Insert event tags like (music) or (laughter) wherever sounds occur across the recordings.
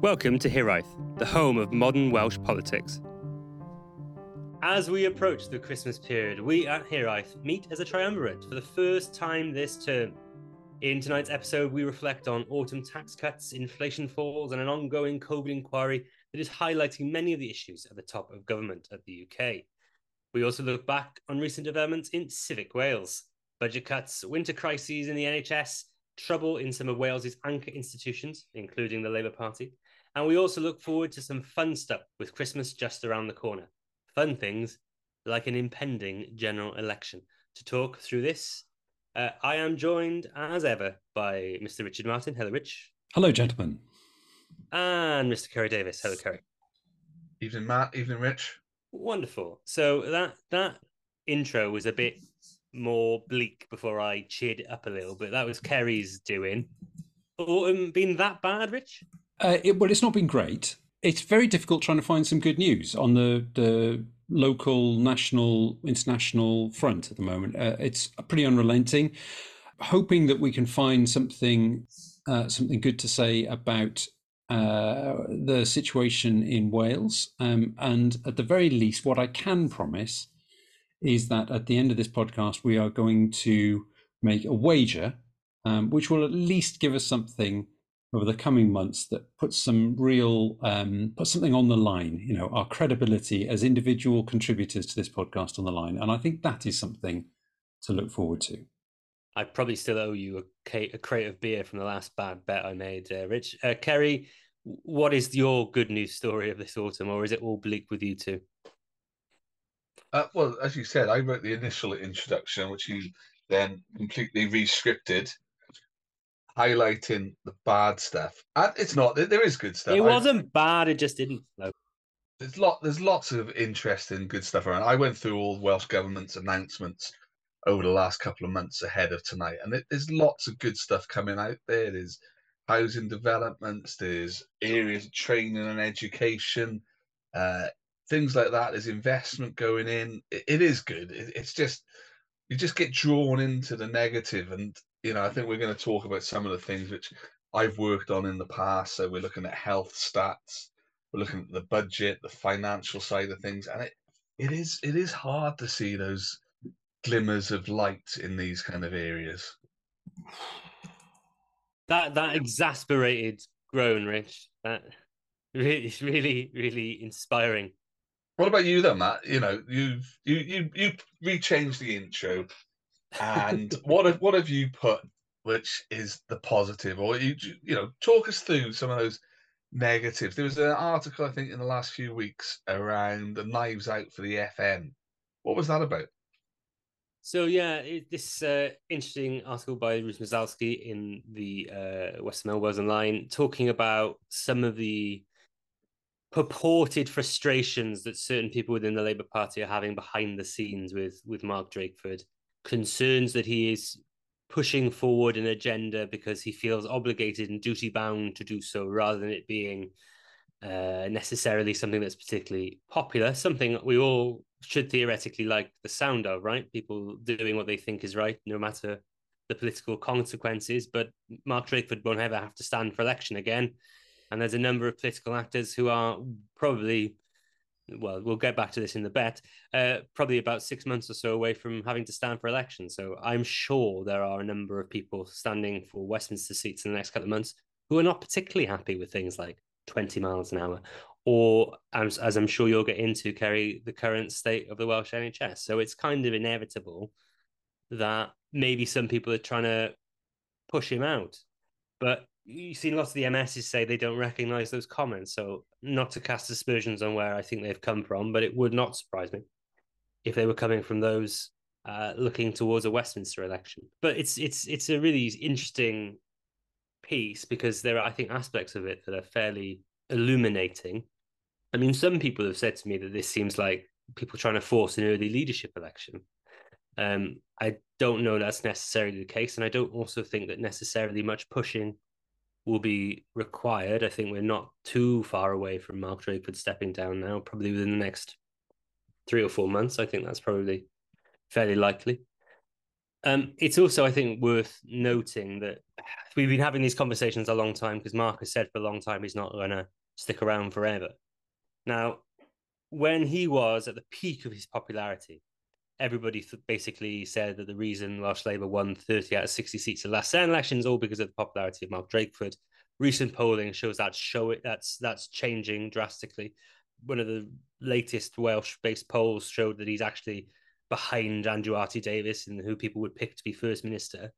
Welcome to Hiraeth, the home of modern Welsh politics. As we approach the Christmas period, we at Hiraeth meet as a triumvirate for the first time this term. In tonight's episode, we reflect on autumn tax cuts, inflation falls, and an ongoing COVID inquiry that is highlighting many of the issues at the top of government at the UK. We also look back on recent developments in civic Wales, budget cuts, winter crises in the NHS, trouble in some of Wales's anchor institutions, including the Labour Party, and we also look forward to some fun stuff with Christmas just around the corner. Fun things like an impending general election. To talk through this, uh, I am joined as ever by Mr. Richard Martin. Hello, Rich. Hello, gentlemen. And Mr. Ceri Davies. Hello, Ceri. Evening, Matt. Evening, Rich. Wonderful. So that that intro was a bit more bleak before I cheered it up a little but That was Ceri's doing. Autumn been that bad, Rich? Uh, it, well, it's not been great. It's very difficult trying to find some good news on the the local, national, international front at the moment. Uh, it's pretty unrelenting. Hoping that we can find something uh, something good to say about uh, the situation in Wales, um, and at the very least, what I can promise is that at the end of this podcast, we are going to make a wager, um, which will at least give us something over the coming months that puts some real um, put something on the line you know our credibility as individual contributors to this podcast on the line. And i think that is something to look forward to. I probably still owe you a, a crate of beer from the last bad bet i made uh, rich. Uh, ceri what is your good news story of this autumn or is it all bleak with you too uh, well as you said i wrote the initial introduction which you then completely re-scripted highlighting the bad stuff. And it's not. There is good stuff. It wasn't I, bad. It just didn't flow. There's lot. There's lots of interesting, good stuff around. I went through all the Welsh government's announcements over the last couple of months ahead of tonight, and it, there's lots of good stuff coming out there. There's housing developments. There's areas of training and education. Uh, things like that. There's investment going in. it, it is good. It, it's just you just get drawn into the negative and you know, I think we're going to talk about some of the things which I've worked on in the past. So we're looking at health stats, we're looking at the budget, the financial side of things, and it it is it is hard to see those glimmers of light in these kind of areas. That that exasperated groan, Rich. That really is (laughs) really really inspiring. What about you, then, Matt? You know, you you you you rechanged the intro and (laughs) what have, what have you put, which is the positive, or you you know, talk us through some of those negatives. There was an article I think in the last few weeks around the knives out for the FM. What was that about? So yeah, it, this uh, interesting article by Ruth Mosalski in the uh, Western Mail Wales Online talking about some of the purported frustrations that certain people within the Labour Party are having behind the scenes with with Mark Drakeford concerns that he is pushing forward an agenda because he feels obligated and duty bound to do so rather than it being uh, necessarily something that's particularly popular, something we all should theoretically like the sound of, right? People doing what they think is right, no matter the political consequences. But Mark Drakeford won't ever have to stand for election again. And there's a number of political actors who are probably well, we'll get back to this in the bet, uh, probably about six months or so away from having to stand for election. So I'm sure there are a number of people standing for Westminster seats in the next couple of months who are not particularly happy with things like 20 miles an hour, or as, as I'm sure you'll get into, Ceri, the current state of the Welsh NHS. So it's kind of inevitable that maybe some people are trying to push him out. But you've seen lots of the MSs say they don't recognise those comments. So not to cast aspersions on where I think they've come from, but it would not surprise me if they were coming from those uh, looking towards a Westminster election. But it's it's it's a really interesting piece because there are I think aspects of it that are fairly illuminating. I mean, some people have said to me that this seems like people trying to force an early leadership election. Um, I don't know that's necessarily the case, and I don't also think that necessarily much pushing will be required. I think we're not too far away from Mark Drakeford stepping down now, probably within the next three or four months. I think that's probably fairly likely. Um, it's also, I think, worth noting that we've been having these conversations a long time because Mark has said for a long time he's not going to stick around forever. Now, when he was at the peak of his popularity, everybody basically said that the reason Welsh Labour won 30 out of 60 seats in the last Senedd elections is all because of the popularity of Mark Drakeford. Recent polling shows that show it that's that's changing drastically. One of the latest Welsh-based polls showed that he's actually behind Andrew RT-Davies and who people would pick to be first minister.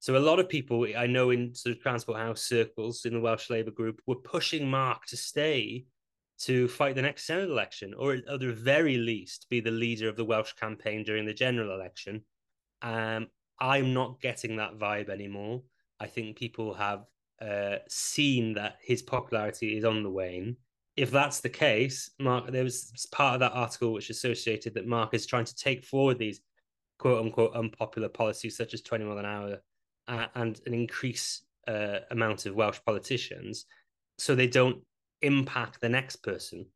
So a lot of people I know in sort of transport house circles in the Welsh Labour group were pushing Mark to stay to fight the next Senedd election, or at the very least be the leader of the Welsh campaign during the general election. Um, I'm not getting that vibe anymore. I think people have uh, seen that his popularity is on the wane if that's the case, Mark, there was part of that article which associated that Mark is trying to take forward these quote unquote unpopular policies such as 20 mile an hour uh, and an increase uh, amount of Welsh politicians so they don't impact the next person.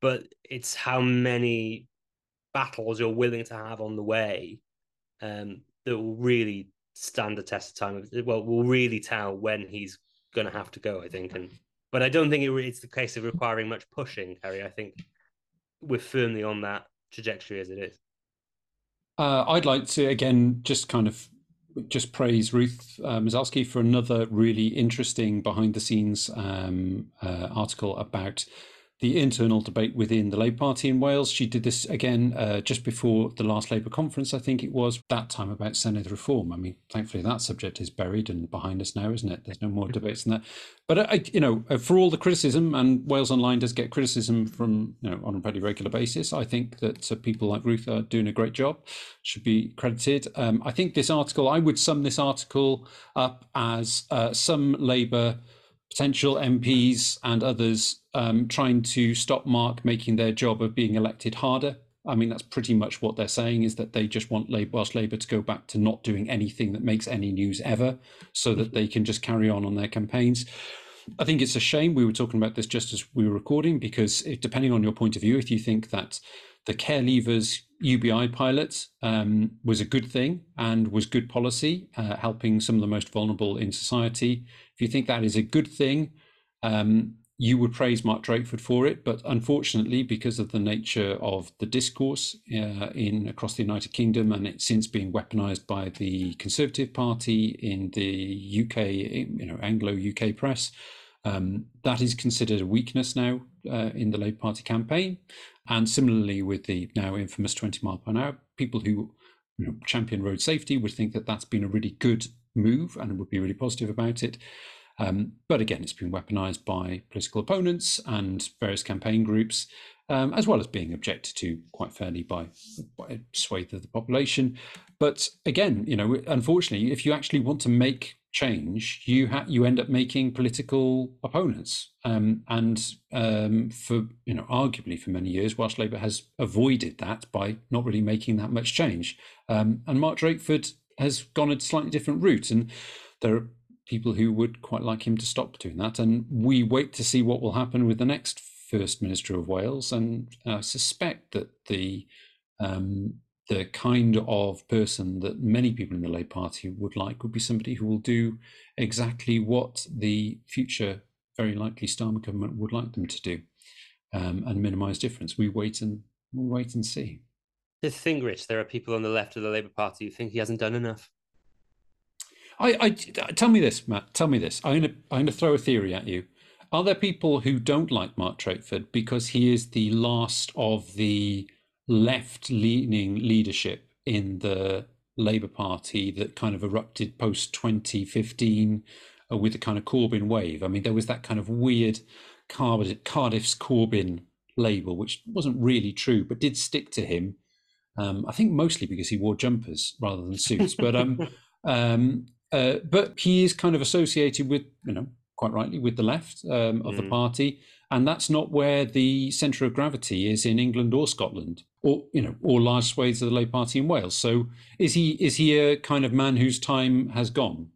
But it's how many battles you're willing to have on the way um, that will really stand the test of time. Well, will really tell when he's going to have to go, I think. And but I don't think it, it's the case of requiring much pushing, Harry. I think we're firmly on that trajectory as it is. Uh, I'd like to again just kind of just praise Ruth uh, Mosalski for another really interesting behind the scenes um, uh, article about the internal debate within the Labour Party in Wales. She did this again uh, just before the last Labour conference, I think it was, that time about Senedd reform. I mean, thankfully that subject is buried and behind us now, isn't it? There's no more debates than that. But, I, you know, uh, for all the criticism, and Wales Online does get criticism from, you know, on a pretty regular basis, I think that uh, people like Ruth are doing a great job, should be credited. Um, I think this article, I would sum this article up as uh, some Labour potential MPs and others um, trying to stop Mark making their job of being elected harder. I mean, that's pretty much what they're saying is that they just want Labour, Welsh Labour to go back to not doing anything that makes any news ever so that they can just carry on on their campaigns. I think it's a shame. We were talking about this just as we were recording because, if, depending on your point of view, if you think that the care leavers UBI pilot um, was a good thing and was good policy, uh, helping some of the most vulnerable in society. If you think that is a good thing, um, you would praise Mark Drakeford for it, but unfortunately, because of the nature of the discourse uh, in across the United Kingdom, and it's since being weaponised by the Conservative Party in the UK, you know, Anglo UK press, um, that is considered a weakness now uh, in the Labour Party campaign. And similarly, with the now infamous 20 mile per hour, people who you know, champion road safety would think that that's been a really good move and would be really positive about it. Um, but again, it's been weaponized by political opponents and various campaign groups, um, as well as being objected to quite fairly by, by a swathe of the population. But again, you know, unfortunately, if you actually want to make change, you ha- you end up making political opponents, um, and um, for you know, arguably for many years, Welsh Labour has avoided that by not really making that much change. Um, and Mark Drakeford has gone a slightly different route, and there are people who would quite like him to stop doing that. And we wait to see what will happen with the next First Minister of Wales. And I suspect that the um, the kind of person that many people in the Labour Party would like would be somebody who will do exactly what the future, very likely Starmer government would like them to do, um, and minimise difference. We wait and we'll wait and see. The thing, Rich, there are people on the left of the Labour Party who think he hasn't done enough. I, I tell me this, Matt. Tell me this. I'm going to I'm going to throw a theory at you. Are there people who don't like Mark Drakeford because he is the last of the left-leaning leadership in the Labour Party that kind of erupted post 2015 uh, with the kind of Corbyn wave? I mean, there was that kind of weird Cardiff's Corbyn label, which wasn't really true, but did stick to him. Um, I think mostly because he wore jumpers rather than suits. But um, (laughs) um, uh, but he is kind of associated with, you know, quite rightly, with the left um, of mm. the party, and that's not where the centre of gravity is in England or Scotland, or you know, or large swathes of the Labour Party in Wales. So, is he is he a kind of man whose time has gone?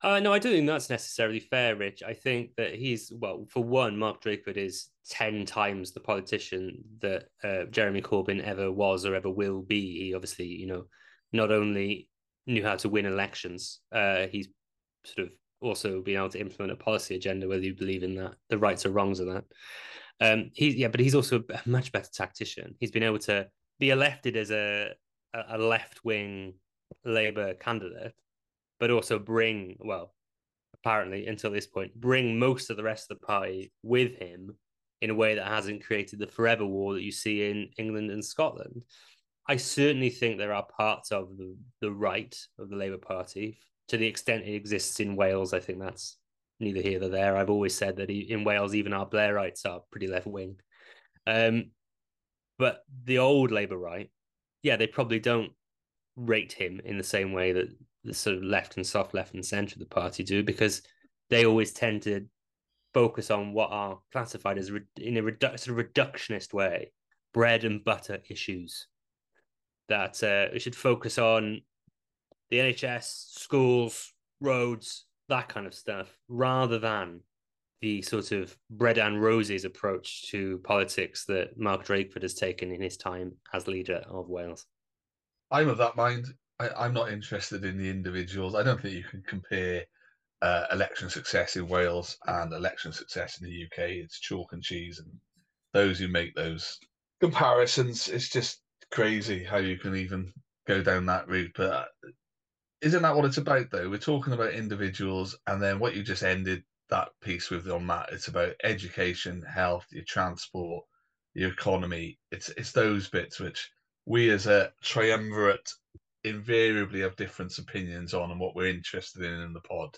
Uh, no, I don't think that's necessarily fair, Rich. I think that he's, well, for one, Mark Drakeford is 10 times the politician that uh, Jeremy Corbyn ever was or ever will be. He obviously, you know, not only knew how to win elections, uh, he's sort of also being able to implement a policy agenda, whether you believe in that, the rights or wrongs of that. Um, he, yeah, but he's also a much better tactician. He's been able to be elected as a, a left wing Labour candidate but also bring, well, apparently until this point, bring most of the rest of the party with him in a way that hasn't created the forever war that you see in England and Scotland. I certainly think there are parts of the, the right of the Labour Party to the extent it exists in Wales. I think that's neither here nor there. I've always said that in Wales, even our Blairites are pretty left wing. Um, but the old Labour right, yeah, they probably don't rate him in the same way that the sort of left and soft left and centre of the party do because they always tend to focus on what are classified as in a redu- sort of reductionist way bread and butter issues that uh, we should focus on the NHS, schools, roads, that kind of stuff, rather than the sort of bread and roses approach to politics that Mark Drakeford has taken in his time as leader of Wales. I'm of that mind. I, am not interested in the individuals. I don't think you can compare uh, election success in Wales and election success in the UK. It's chalk and cheese, and those who make those comparisons, it's just crazy how you can even go down that route. But isn't that what it's about, though? We're talking about individuals, and then what you just ended that piece with on that, it's about education, health, your transport, your economy. It's it's those bits which we as a triumvirate invariably have different opinions on and what we're interested in in the pod.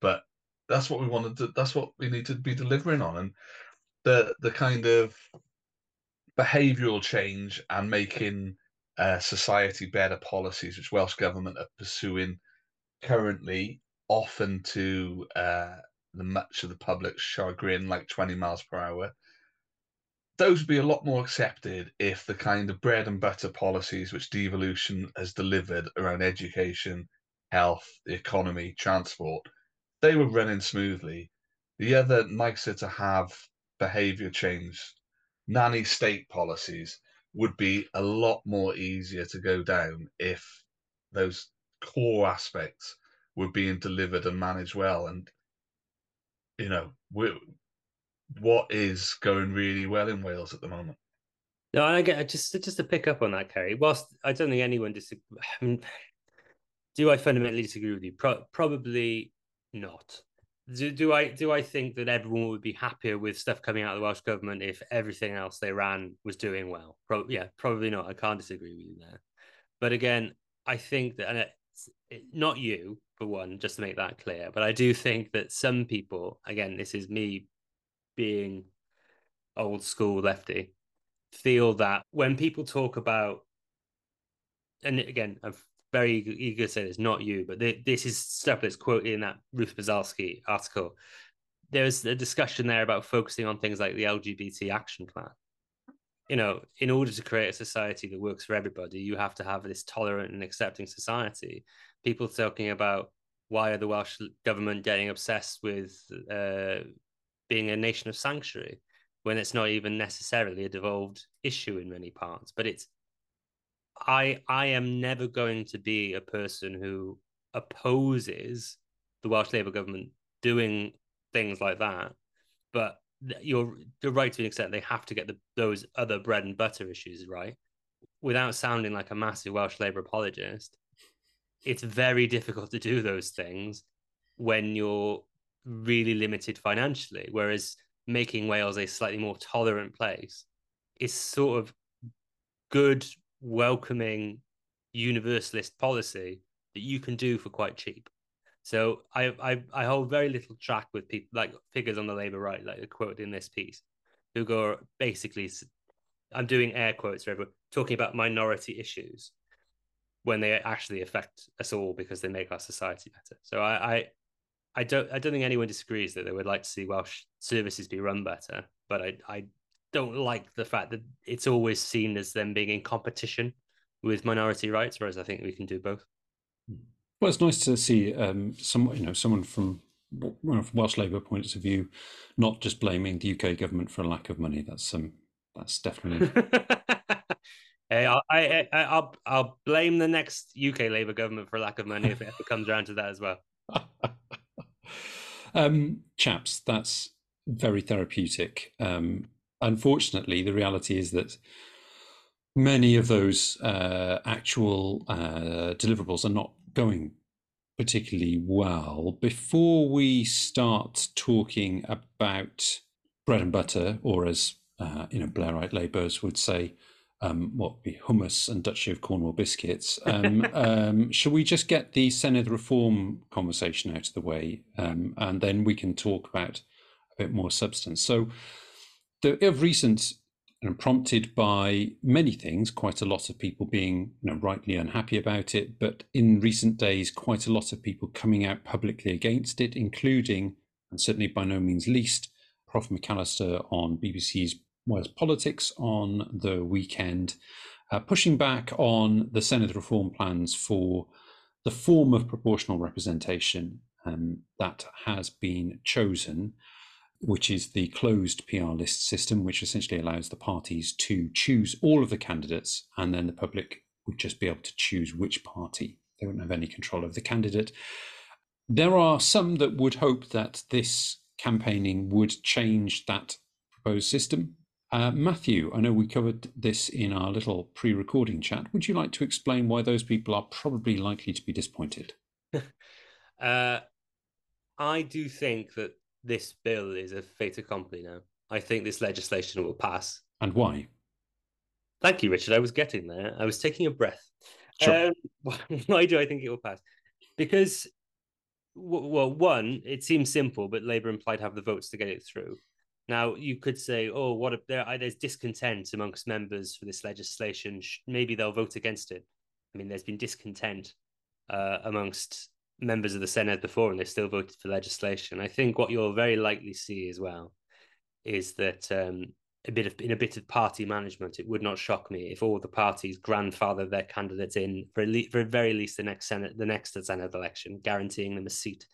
But that's what we wanted to. That's what we need to be delivering on, and the the kind of behavioural change and making uh, society better policies, which Welsh government are pursuing currently, often to uh, the much of the public's chagrin, like 20 miles per hour those would be a lot more accepted if the kind of bread and butter policies which devolution has delivered around education, health, the economy, transport, they were running smoothly. The other nicer to have behaviour change, nanny state policies would be a lot more easier to go down if those core aspects were being delivered and managed well. And you know, what is going really well in Wales at the moment. No, I get just just to pick up on that, Ceri. Whilst I don't think anyone disagree, I mean, do I fundamentally disagree with you? Pro- probably not. Do, do I do I think that everyone would be happier with stuff coming out of the Welsh government if everything else they ran was doing well? Pro- yeah, probably not. I can't disagree with you there. But again, I think that and it's it, not you for one, just to make that clear. But I do think that some people, again, this is me being old school lefty, feel that when people talk about, and again, I'm very eager to say this, not you, but this is stuff that's quoted in that Ruth Mosalski article. There's a discussion there about focusing on things like the LGBT action plan. You know, in order to create a society that works for everybody, you have to have this tolerant and accepting society. People talking about why are the Welsh government getting obsessed with uh, being a nation of sanctuary when it's not even necessarily a devolved issue in many parts. But it's I I am never going to be a person who opposes the Welsh Labour government doing things like that. But you're you're right to an extent they have to get the, those other bread and butter issues right without sounding like a massive Welsh Labour apologist. It's very difficult to do those things when you're really limited financially, whereas making Wales a slightly more tolerant place is sort of good, welcoming, universalist policy that you can do for quite cheap. So I I, I hold very little track with people like figures on the Labour right, like quoted in this piece, who go basically, I'm doing air quotes for everyone, talking about minority issues when they actually affect us all because they make our society better. So I, I I don't I don't think anyone disagrees that they would like to see Welsh services be run better, but I I don't like the fact that it's always seen as them being in competition with minority rights, whereas I think we can do both. Well, it's nice to see um, some, you know, someone from from Welsh Labour points of view, not just blaming the UK government for a lack of money. That's um, that's definitely. (laughs) hey, I'll, I, I, I'll I'll blame the next UK Labour government for lack of money if it ever comes around to that as well. (laughs) um, chaps, that's very therapeutic. Um, unfortunately, the reality is that many of those uh, actual uh, deliverables are not going particularly well. Before we start talking about bread and butter, or as uh, you know, Blairite Labourers would say, um, what be hummus and Duchy of Cornwall biscuits. Um, (laughs) um, shall we just get the Senedd reform conversation out of the way, um, and then we can talk about a bit more substance. So, the, of recent, and prompted by many things, quite a lot of people being you know, rightly unhappy about it, but in recent days, quite a lot of people coming out publicly against it, including, and certainly by no means least, Prof. McAllister on BBC's Wales Politics on the weekend, uh, pushing back on the Senedd reform plans for the form of proportional representation um, that has been chosen, which is the closed PR list system, which essentially allows the parties to choose all of the candidates, and then the public would just be able to choose which party. They wouldn't have any control of the candidate. There are some that would hope that this campaigning would change that proposed system. Uh, Matthew, I know we covered this in our little pre recording chat. Would you like to explain why those people are probably likely to be disappointed? (laughs) uh, I do think that this bill is a fait accompli now. I think this legislation will pass. And why? Thank you, Richard. I was getting there. I was taking a breath. Sure. Um, (laughs) why do I think it will pass? Because, well, one, it seems simple, but Labour implied have the votes to get it through. Now you could say, "Oh, what if there there's discontent amongst members for this legislation? Maybe they'll vote against it." I mean, there's been discontent uh, amongst members of the Senedd before, and they still voted for legislation. I think what you'll very likely see as well is that um, a bit of in a bit of party management. It would not shock me if all the parties grandfather their candidates in for, le- for very least the next Senedd, the next Senedd election, guaranteeing them a seat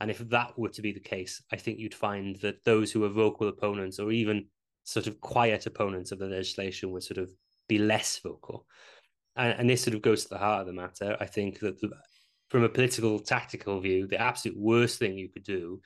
and if that were to be the case, I think you'd find that those who are vocal opponents or even sort of quiet opponents of the legislation would sort of be less vocal. And, and this sort of goes to the heart of the matter. I think that the, from a political tactical view, the absolute worst thing you could do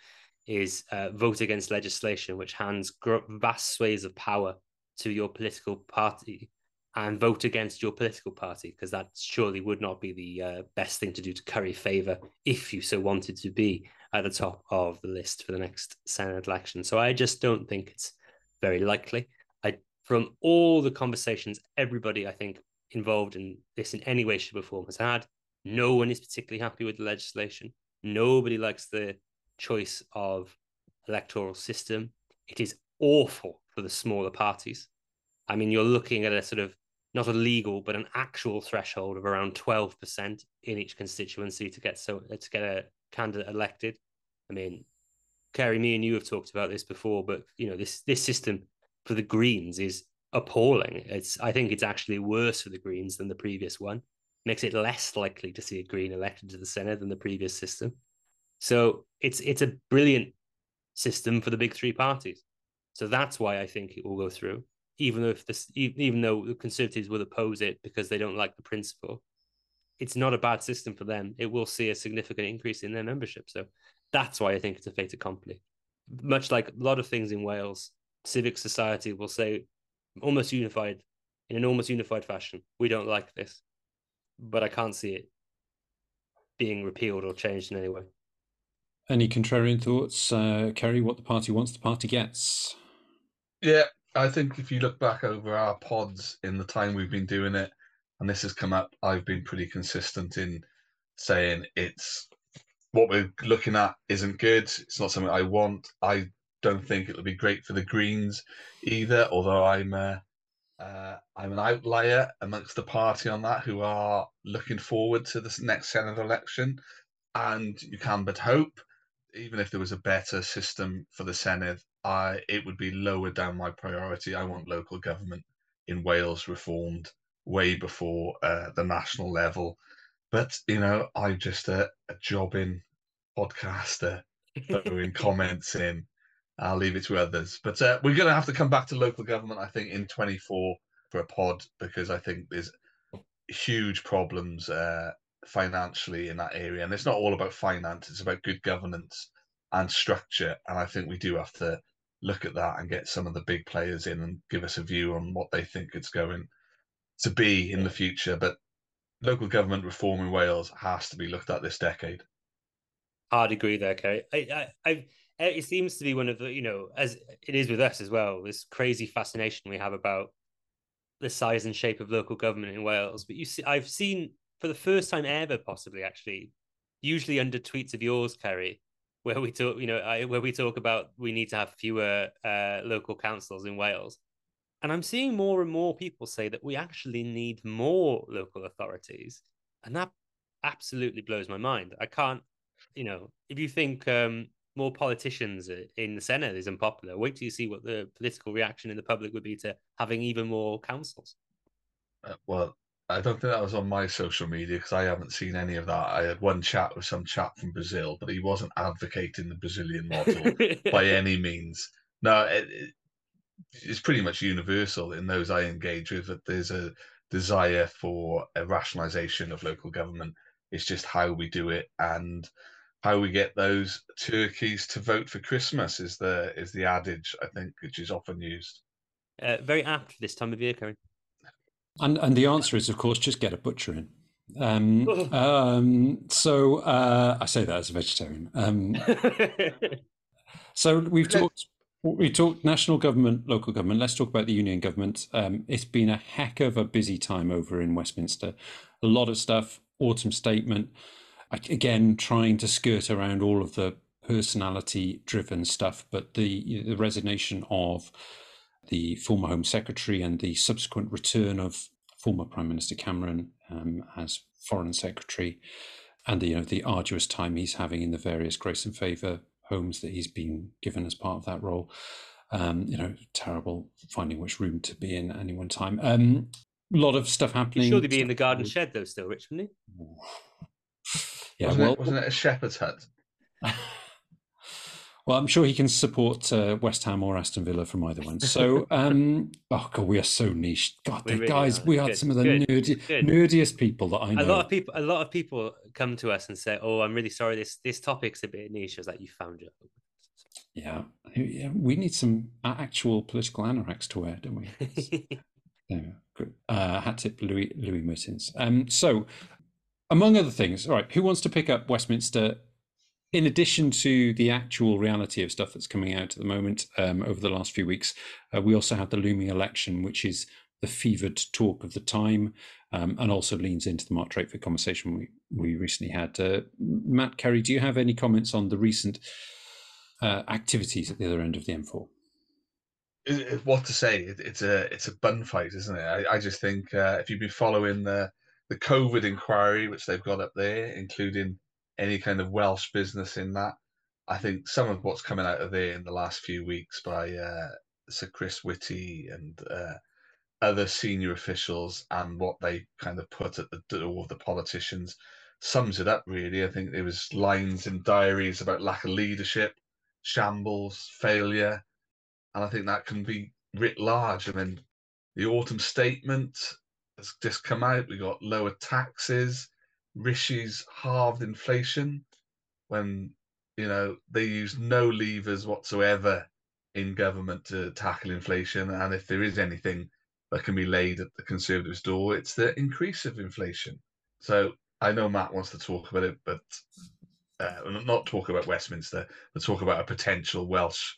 is uh, vote against legislation which hands vast swathes of power to your political party and vote against your political party because that surely would not be the uh, best thing to do to curry favor if you so wanted to be at the top of the list for the next senedd election. So I just don't think it's very likely. I, from all the conversations, everybody I think involved in this in any way, shape, or form has had, no one is particularly happy with the legislation. Nobody likes the choice of electoral system. It is awful for the smaller parties. I mean, you're looking at a sort of not a legal but an actual threshold of around 12% in each constituency to get so to get a candidate elected. I mean, Ceri, me and you have talked about this before, but you know, this this system for the Greens is appalling. It's I think it's actually worse for the Greens than the previous one. Makes it less likely to see a Green elected to the Senedd than the previous system. So it's it's a brilliant system for the big three parties. So that's why I think it will go through, even though if this even though the Conservatives will oppose it because they don't like the principle it's not a bad system for them. It will see a significant increase in their membership. So that's why I think it's a fait accompli. Much like a lot of things in Wales, civic society will say almost unified, in an almost unified fashion, we don't like this. But I can't see it being repealed or changed in any way. Any contrarian thoughts, uh, Ceri? What the party wants, the party gets. Yeah, I think if you look back over our pods in the time we've been doing it, and this has come up. I've been pretty consistent in saying it's what we're looking at isn't good. It's not something I want. I don't think it'll be great for the Greens either. Although I'm a, uh, I'm an outlier amongst the party on that, who are looking forward to this next Senedd election, and you can but hope. Even if there was a better system for the Senedd, I it would be lower down my priority. I want local government in Wales reformed way before uh, the national level. But you know, I'm just a, a jobbing podcaster, (laughs) throwing comments in. I'll leave it to others. But uh, we're going to have to come back to local government, I think, in 24 for a pod because I think there's huge problems uh, financially in that area. And it's not all about finance, it's about good governance and structure. And I think we do have to look at that and get some of the big players in and give us a view on what they think it's going to be in the future. But local government reform in Wales has to be looked at this decade. Hard agree there, Ceri. I, I, I, it seems to be one of the, you know, as it is with us as well, this crazy fascination we have about the size and shape of local government in Wales. But you see, I've seen for the first time ever, possibly actually, usually under tweets of yours, Ceri, where we talk, you know, I, where we talk about we need to have fewer uh, local councils in Wales. And I'm seeing more and more people say that we actually need more local authorities. And that absolutely blows my mind. I can't, you know, if you think um, more politicians in the Senedd is unpopular, wait till you see what the political reaction in the public would be to having even more councils. Uh, well, I don't think that was on my social media because I haven't seen any of that. I had one chat with some chap from Brazil, but he wasn't advocating the Brazilian model (laughs) by any means. No, it, it, it's pretty much universal in those I engage with that there's a desire for a rationalisation of local government. It's just how we do it and how we get those turkeys to vote for Christmas is the is the adage I think which is often used. Uh, very apt this time of year, Karen. And and the answer is of course just get a butcher in. Um, (laughs) um, so uh, I say that as a vegetarian. Um, so we've talked we talked national government, local government. Let's talk about the union government. Um, it's been a heck of a busy time over in Westminster. A lot of stuff. Autumn statement. Again, trying to skirt around all of the personality-driven stuff, but the the resignation of the former Home Secretary and the subsequent return of former Prime Minister Cameron um, as Foreign Secretary, and the you know the arduous time he's having in the various grace and favour homes that he's been given as part of that role. Um, you know, terrible finding which room to be in at any one time. Um, a lot of stuff happening. He'd surely be in the garden shed though, still, Rich, wouldn't he? Yeah, wasn't, well, it, wasn't it a shepherd's hut? (laughs) Well, I'm sure he can support uh, West Ham or Aston Villa from either one. So, (laughs) um, oh god, we are so niche. God, we really guys, are. we are good. some of the nerdy, nerdiest people that I know. A lot of people, a lot of people come to us and say, "Oh, I'm really sorry. This this topic's a bit niche." I was like, "You found your." Yeah, yeah, we need some actual political anoraks to wear, don't we? (laughs) yeah. Uh, hat tip, Louis Louis Mertens. Um, so, among other things, all right, who wants to pick up Westminster in addition to the actual reality of stuff that's coming out at the moment um, over the last few weeks, uh, we also have the looming election, which is the fevered talk of the time, um, and also leans into the Mark Drakeford conversation we, we recently had. Uh, Matt Ceri, do you have any comments on the recent uh, activities at the other end of the M4? What to say? it's a it's a bun fight, isn't it? I, I just think uh, if you've been following the the COVID inquiry, which they've got up there, including any kind of Welsh business in that. I think some of what's coming out of there in the last few weeks by uh, Sir Chris Whitty and uh, other senior officials and what they kind of put at the door of the politicians sums it up really. I think there was lines in diaries about lack of leadership, shambles, failure, and I think that can be writ large. I mean, the autumn statement has just come out. We got lower taxes. Rishi's halved inflation when you know they use no levers whatsoever in government to tackle inflation. And if there is anything that can be laid at the Conservatives' door, it's the increase of inflation. So I know Matt wants to talk about it, but uh, not talk about Westminster, but talk about a potential Welsh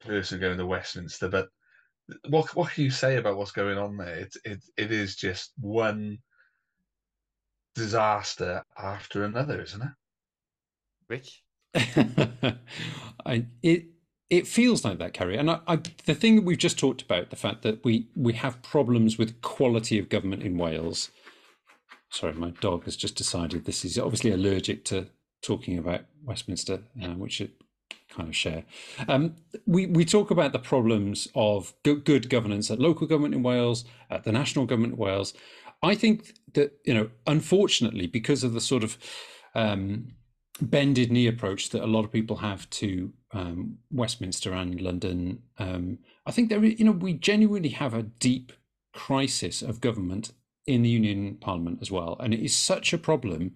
person going to Westminster. But what what can you say about what's going on there? It it it is just one disaster after another, isn't it? Rich, (laughs) I, it it feels like that, Ceri. And I, I, the thing that we've just talked about, the fact that we we have problems with quality of government in Wales. Sorry, my dog has just decided this is obviously allergic to talking about Westminster, uh, which it kind of share. Um, we we talk about the problems of good, governance at local government in Wales, at the national government in Wales, I think that you know, unfortunately, because of the sort of um, bended knee approach that a lot of people have to um, Westminster and London, um, I think there, you know, we genuinely have a deep crisis of government in the Union Parliament as well, and it is such a problem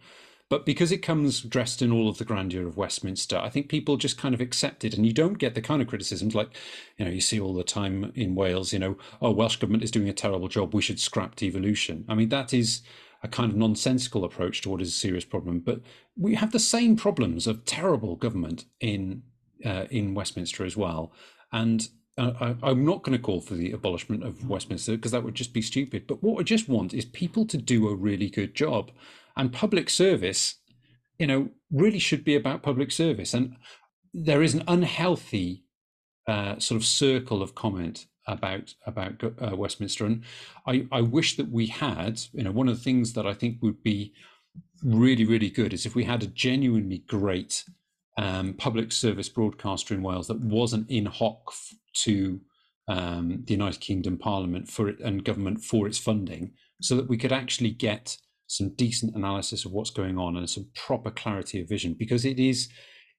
but because it comes dressed in all of the grandeur of Westminster, I think people just kind of accept it. And you don't get the kind of criticisms like, you know, you see all the time in Wales, you know, oh, Welsh government is doing a terrible job. We should scrap devolution. I mean, that is a kind of nonsensical approach to what is a serious problem. But we have the same problems of terrible government in uh, in Westminster as well. And uh, I, am not going to call for the abolishment of Westminster because that would just be stupid. But what I just want is people to do a really good job. And public service, you know, really should be about public service. And there is an unhealthy uh, sort of circle of comment about about uh, Westminster, and I, I wish that we had, you know, one of the things that I think would be really really good is if we had a genuinely great um, public service broadcaster in Wales that wasn't in hock to um, the United Kingdom Parliament for it and government for its funding, so that we could actually get some decent analysis of what's going on and some proper clarity of vision because it is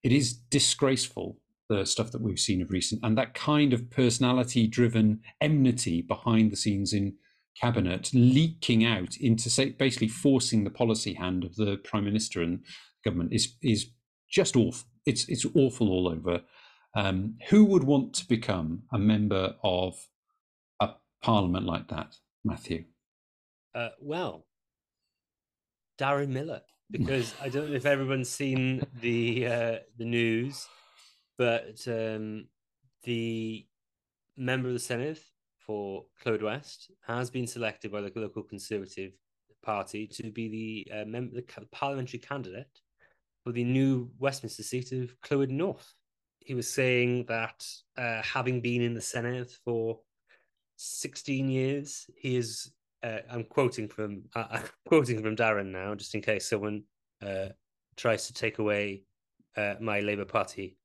it is disgraceful the stuff that we've seen of recent and that kind of personality driven enmity behind the scenes in cabinet leaking out into say basically forcing the policy hand of the prime minister and government is is just awful. It's it's awful all over. Um, who would want to become a member of a parliament like that matthew? Uh, well Darren Millar because I don't know if everyone's seen the uh, the news, but um, the member of the Senedd for Clwyd West has been selected by the local Conservative Party to be the, uh, mem- the parliamentary candidate for the new Westminster seat of Clwyd North. He was saying that uh, having been in the Senedd for 16 years, he is uh, I'm quoting from uh, (laughs) I'm quoting from Darren now, just in case someone uh, tries to take away uh, my Labour Party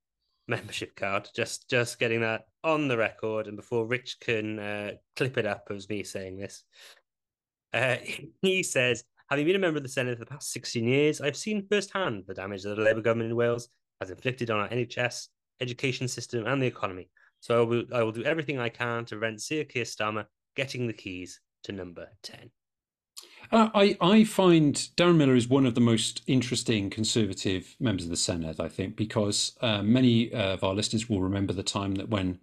membership card. Just just getting that on the record, and before Rich can uh, clip it up as me saying this, uh, (laughs) he says, having been a member of the Senedd for the past 16 years, I've seen firsthand the damage that the Labour government in Wales has inflicted on our NHS, education system, and the economy. So I will, I will do everything I can to prevent Sir Keir Starmer getting the keys to number 10. Uh, I, I find Darren Millar is one of the most interesting conservative members of the Senedd, I think, because uh, many of our listeners will remember the time that when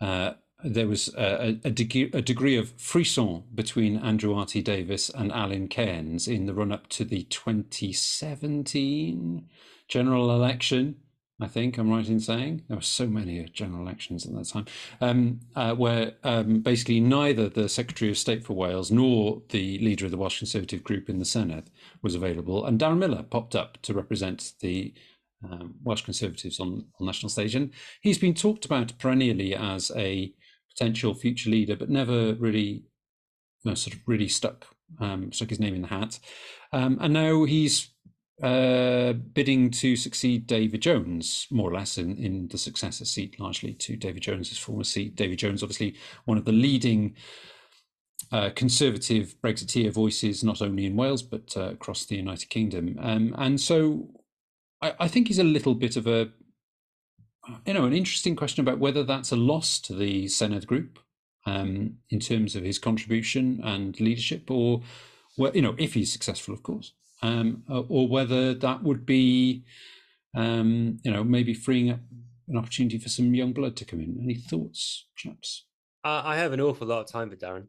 uh, there was a, a, degree, a, degree, of frisson between Andrew RT Davies and Alun Cairns in the run up to the 2017 general election. I think I'm right in saying. There were so many general elections at that time, um, uh, where um, basically neither the Secretary of State for Wales nor the leader of the Welsh Conservative group in the Senedd was available, and Darren Millar popped up to represent the um, Welsh Conservatives on, on national stage, and he's been talked about perennially as a potential future leader, but never really, you know, sort of really stuck um, stuck his name in the hat, um, and now he's uh, bidding to succeed David Jones, more or less, in, in the successor seat, largely to David Jones's former seat. David Jones, obviously, one of the leading uh, conservative Brexiteer voices, not only in Wales but uh, across the United Kingdom. Um, and so, I, I, think he's a little bit of a, you know, an interesting question about whether that's a loss to the Senedd group um, in terms of his contribution and leadership, or, well, you know, if he's successful, of course um, or whether that would be, um, you know, maybe freeing up an opportunity for some young blood to come in. Any thoughts, chaps? I have an awful lot of time for Darren.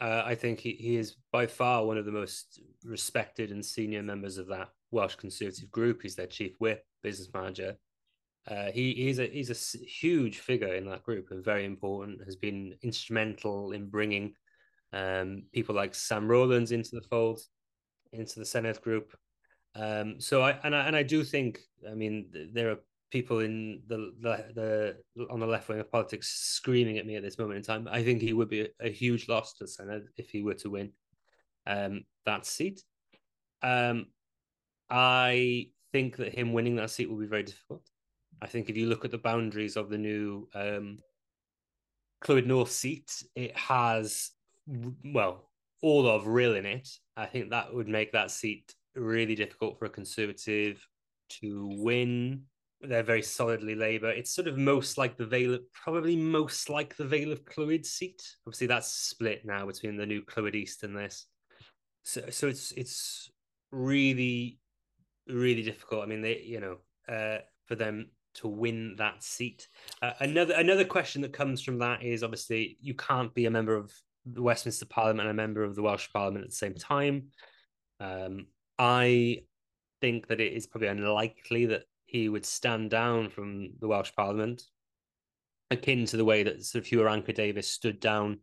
Uh, I think he, he is by far one of the most respected and senior members of that Welsh Conservative group. He's their chief whip, business manager. Uh, he he's a he's a huge figure in that group and very important. Has been instrumental in bringing um, people like Sam Rowlands into the fold into the Senedd group. Um, so I and I and I do think I mean there are people in the the, the on the left wing of politics screaming at me at this moment in time. I think he would be a, a huge loss to the Senedd if he were to win um, that seat. Um, I think that him winning that seat will be very difficult. I think if you look at the boundaries of the new um, Clwyd North seat, it has well all of Rhyl in it, I think that would make that seat really difficult for a Conservative to win. They're very solidly Labour. It's sort of most like the Vale, of, probably most like the Vale of Clwyd seat. Obviously, that's split now between the new Clwyd East and this. So, so it's it's really, really difficult. I mean, they you know uh, for them to win that seat. Uh, another another question that comes from that is obviously you can't be a member of the Westminster Parliament and a member of the Welsh Parliament at the same time. Um, I think that it is probably unlikely that he would stand down from the Welsh Parliament, akin to the way that Sir Huw Irranca-Davies stood down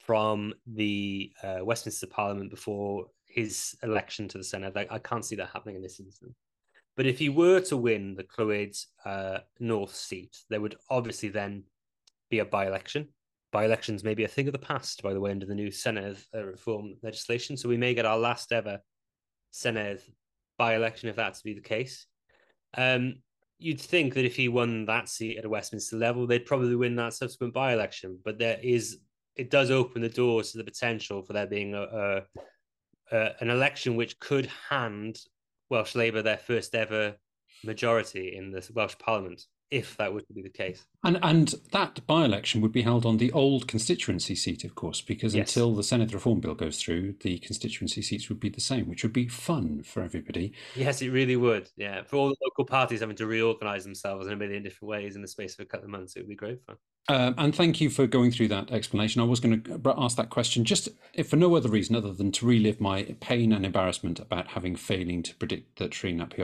from the uh, Westminster Parliament before his election to the Senedd. I, I, can't see that happening in this instance. But if he were to win the Clwyd uh, North seat, there would obviously then be a by election by-elections may be a thing of the past, by the way, under the new Senedd uh, reform legislation. So we may get our last ever Senedd by-election if that's to be the case. Um, you'd think that if he won that seat at a Westminster level, they'd probably win that subsequent by-election. But there is, it does open the doors to the potential for there being a, a, a an election which could hand Welsh Labour their first ever majority in the Welsh Parliament if that would be the case. And and that by election would be held on the old constituency seat, of course, because yes. until the Senedd Reform Bill goes through, the constituency seats would be the same, which would be fun for everybody. Yes, it really would. Yeah, for all the local parties having to reorganise themselves in a million different ways in the space of a couple of months, it would be great fun. Um, and thank you for going through that explanation. I was going to ask that question just if for no other reason other than to relive my pain and embarrassment about having failing to predict that Rhun ap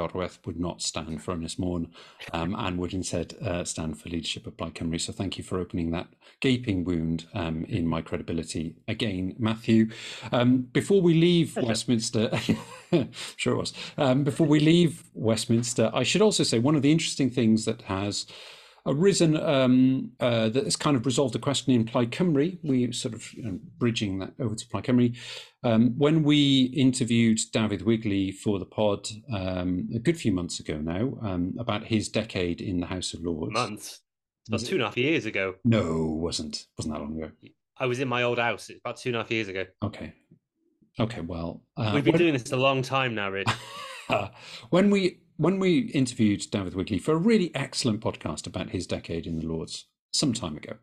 would not stand for Ynys Môn um, and would instead uh, stand for leadership Plaid Cymru. So thank you for opening that gaping wound um, in my credibility again, Matthew. Um, before we leave Westminster, (laughs) sure it was. Um, before we leave Westminster, I should also say one of the interesting things that has arisen um, uh, that has kind of resolved the question in Plaid Cymru. We sort of you know, bridging that over to Plaid Cymru. Um, when we interviewed Dafydd Wigley for the pod um, a good few months ago now um, about his decade in the House of Lords. Months. About two and a half years ago. No, wasn't. Wasn't that long ago. I was in my old house about two and a half years ago. Okay. Okay. Well, uh, we've been when... doing this a long time now, Rich. (laughs) when we when we interviewed Dafydd Wigley for a really excellent podcast about his decade in the Lords some time ago,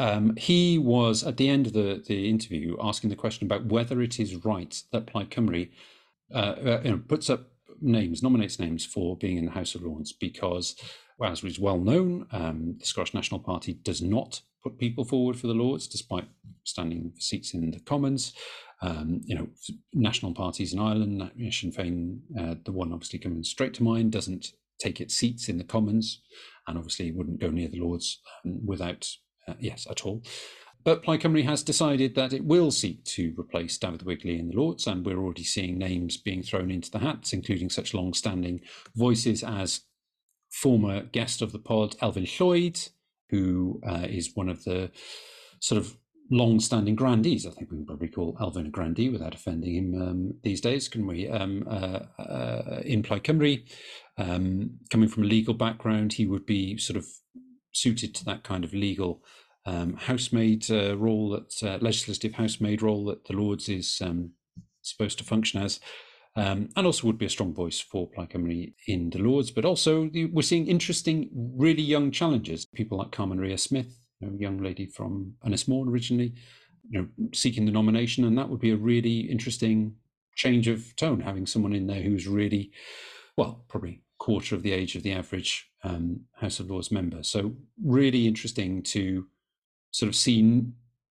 um, he was at the end of the, the interview asking the question about whether it is right that Plaid Cymru uh, uh, you know, puts up names, nominates names for being in the House of Lords because, as was well known, um, the Scottish National Party does not put people forward for the Lords, despite standing for seats in the Commons um, you know, national parties in Ireland, Sinn Féin, uh, the one obviously coming straight to mind, doesn't take its seats in the Commons, and obviously wouldn't go near the Lords um, without, uh, yes, at all. But Plaid Cymru has decided that it will seek to replace Dafydd Wigley in the Lords, and we're already seeing names being thrown into the hats, including such long-standing voices as former guest of the pod, Elfyn Llwyd, who uh, is one of the sort of long-standing grandees. I think we can probably call Elfyn a grandee without offending him um, these days, can we? Um, uh, uh, in Plaid Cymru, um, coming from a legal background, he would be sort of suited to that kind of legal um, housemaid uh, role, that uh, legislative housemaid role that the Lords is um, supposed to function as. Um, and also would be a strong voice for Plaid Cymru in the Lords, but also we're seeing interesting, really young challengers, people like Carmen Ria Smith, you know, young lady from Môn originally, you know, seeking the nomination, and that would be a really interesting change of tone, having someone in there who's really, well, probably quarter of the age of the average um, House of Lords member. So really interesting to sort of see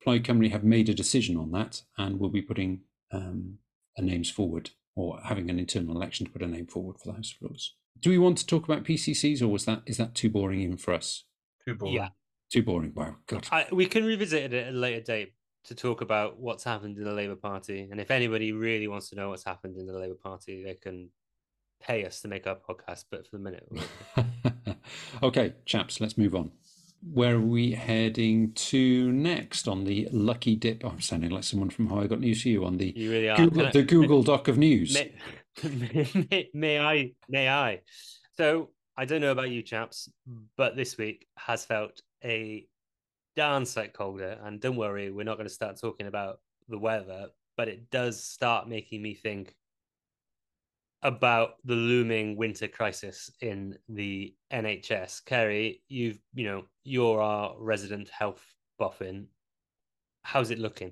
Plaid Cymru have made a decision on that, and will be putting um, names forward or having an internal election to put a name forward for the House of Lords. Do we want to talk about PCCs, or was that is that too boring even for us? Too boring. Yeah, too boring. Wow, God. I, we can revisit it at a later date to talk about what's happened in the Labour Party. And if anybody really wants to know what's happened in the Labour Party, they can pay us to make our podcast. But for the minute, (laughs) okay, chaps, let's move on. Where are we heading to next on the lucky dip? Oh, I'm sounding like someone from How I Got News to You on the you really Google, I, the Google Doc of News. May, (laughs) may, may I? May I? So I don't know about you chaps, but this week has felt a darn sight colder. And don't worry, we're not going to start talking about the weather, but it does start making me think about the looming winter crisis in the NHS. Ceri, you've you know you're our resident health boffin. How's it looking?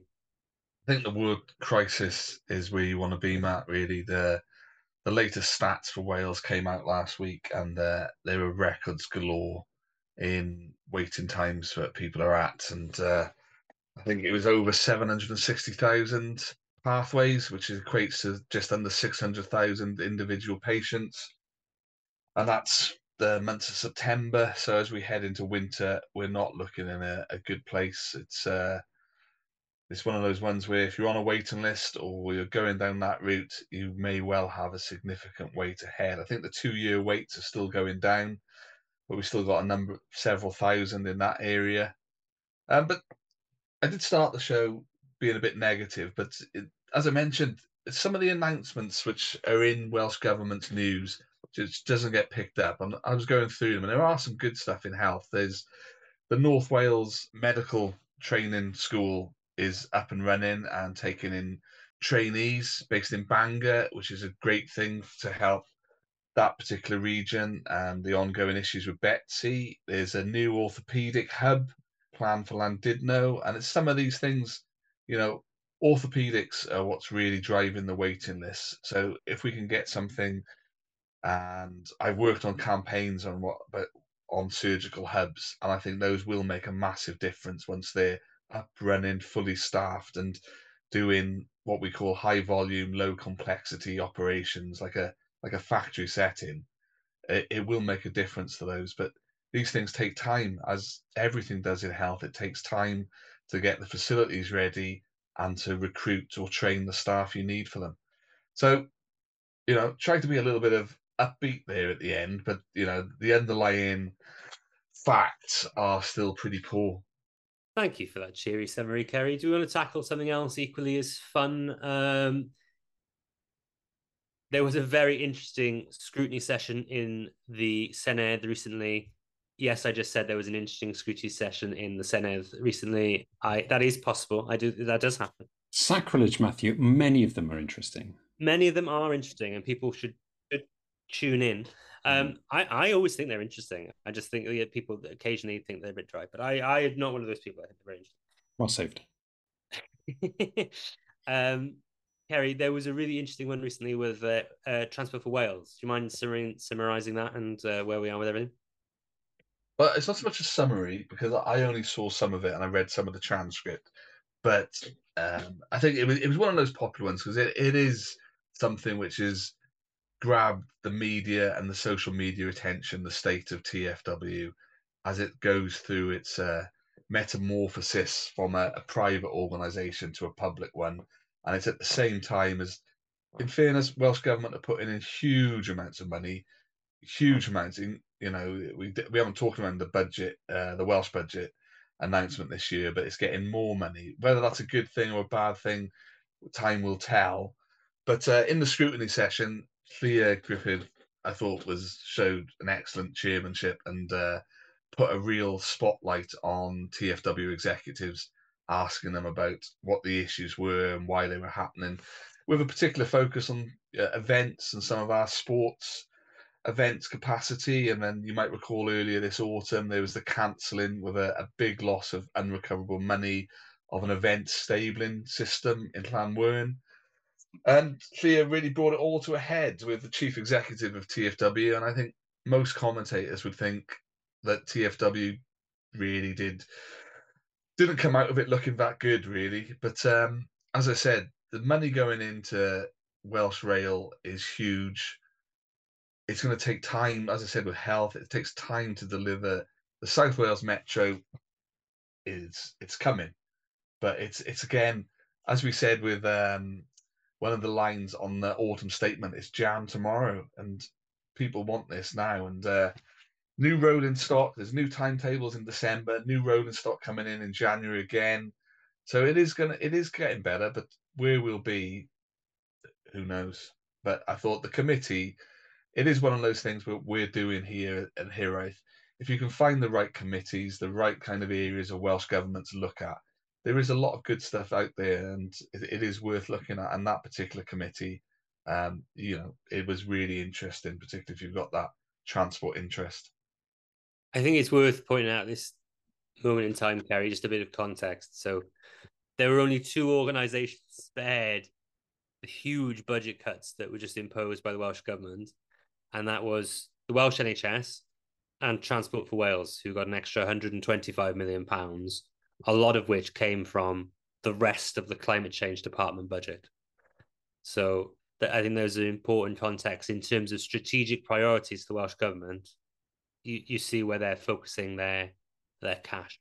I think the word crisis is where you want to be, Matt. Really, the the latest stats for Wales came out last week, and uh, there were records galore in waiting times that people are at, and uh, I think it was over seven hundred and sixty thousand pathways, which equates to just under 600,000 individual patients. And that's the month of September. So as we head into winter, we're not looking in a, a good place. It's uh, it's one of those ones where if you're on a waiting list or you're going down that route, you may well have a significant wait ahead. I think the two-year waits are still going down, but we've still got a number, several thousand in that area. Um, but I did start the show being a bit negative, but it, as I mentioned, some of the announcements which are in Welsh Government news just doesn't get picked up. And I was going through them, and there are some good stuff in health. There's the North Wales Medical Training School is up and running and taking in trainees based in Bangor, which is a great thing to help that particular region and the ongoing issues with Betsi. There's a new orthopedic hub planned for Llandudno, and it's some of these things, you know, orthopedics are what's really driving the waiting list. So if we can get something, and I've worked on campaigns on what, but on surgical hubs, and I think those will make a massive difference once they're up running, fully staffed, and doing what we call high volume, low complexity operations, like a like a factory setting. It, it will make a difference to those, but these things take time, as everything does in health. It takes time to get the facilities ready, and to recruit or train the staff you need for them. So, you know, try to be a little bit of upbeat there at the end, but you know, the underlying facts are still pretty poor. Thank you for that cheery summary, Ceri. Do we want to tackle something else equally as fun? Um, there was a very interesting scrutiny session in the Senedd recently yes, I just said there was an interesting scrutiny session in the Senedd recently. I that is possible. I do that does happen. Sacrilege, Matthew. Many of them are interesting. Many of them are interesting, and people should, should tune in. Um, mm. I, I always think they're interesting. I just think yeah, people occasionally think they're a bit dry, but I, I am not one of those people. I think they're very interesting. Well saved. (laughs) um, Ceri, there was a really interesting one recently with uh, uh, Transport for Wales. Do you mind summarizing that and uh, where we are with everything? Well, it's not so much a summary because I only saw some of it and I read some of the transcript. But um, I think it was it was one of those popular ones because it, it is something which has grabbed the media and the social media attention, the state of TFW, as it goes through its uh, metamorphosis from a, a private organisation to a public one. And it's at the same time as, in fairness, Welsh Government are putting in huge amounts of money, huge amounts in you know, we we haven't talked about the budget, uh, the Welsh budget announcement this year, but it's getting more money. Whether that's a good thing or a bad thing, time will tell. But uh, in the scrutiny session, Llŷr Gruffydd, I thought, was showed an excellent chairmanship and uh, put a real spotlight on TFW executives, asking them about what the issues were and why they were happening, with a particular focus on uh, events and some of our sports events capacity. And then you might recall earlier this autumn, there was the cancelling with a, a big loss of unrecoverable money of an event stabling system in Llanwern. And Llŷr really brought it all to a head with the chief executive of TFW. And I think most commentators would think that TFW really did didn't come out of it looking that good, really. But um, as I said, the money going into Welsh Rail is huge it's going to take time, as I said, with health. It takes time to deliver. The South Wales Metro is it's coming, but it's it's again, as we said with um, one of the lines on the autumn statement, it's jam tomorrow, and people want this now. And uh, new rolling stock. There's new timetables in December. New rolling stock coming in in January again. So it is gonna it is getting better, but where we'll be, who knows? But I thought the committee it is one of those things that we're doing here at Hiraeth. If you can find the right committees, the right kind of areas of Welsh government to look at, there is a lot of good stuff out there, and it, it is worth looking at. And that particular committee, um, you know, it was really interesting, particularly if you've got that transport interest. I think it's worth pointing out this moment in time, Ceri, just a bit of context. So there were only two organisations spared the huge budget cuts that were just imposed by the Welsh government, and that was the Welsh NHS and Transport for Wales, who got an extra 125 million pounds, a lot of which came from the rest of the climate change department budget. So I think there's an important context in terms of strategic priorities to the Welsh government. You you see where they're focusing their their cash.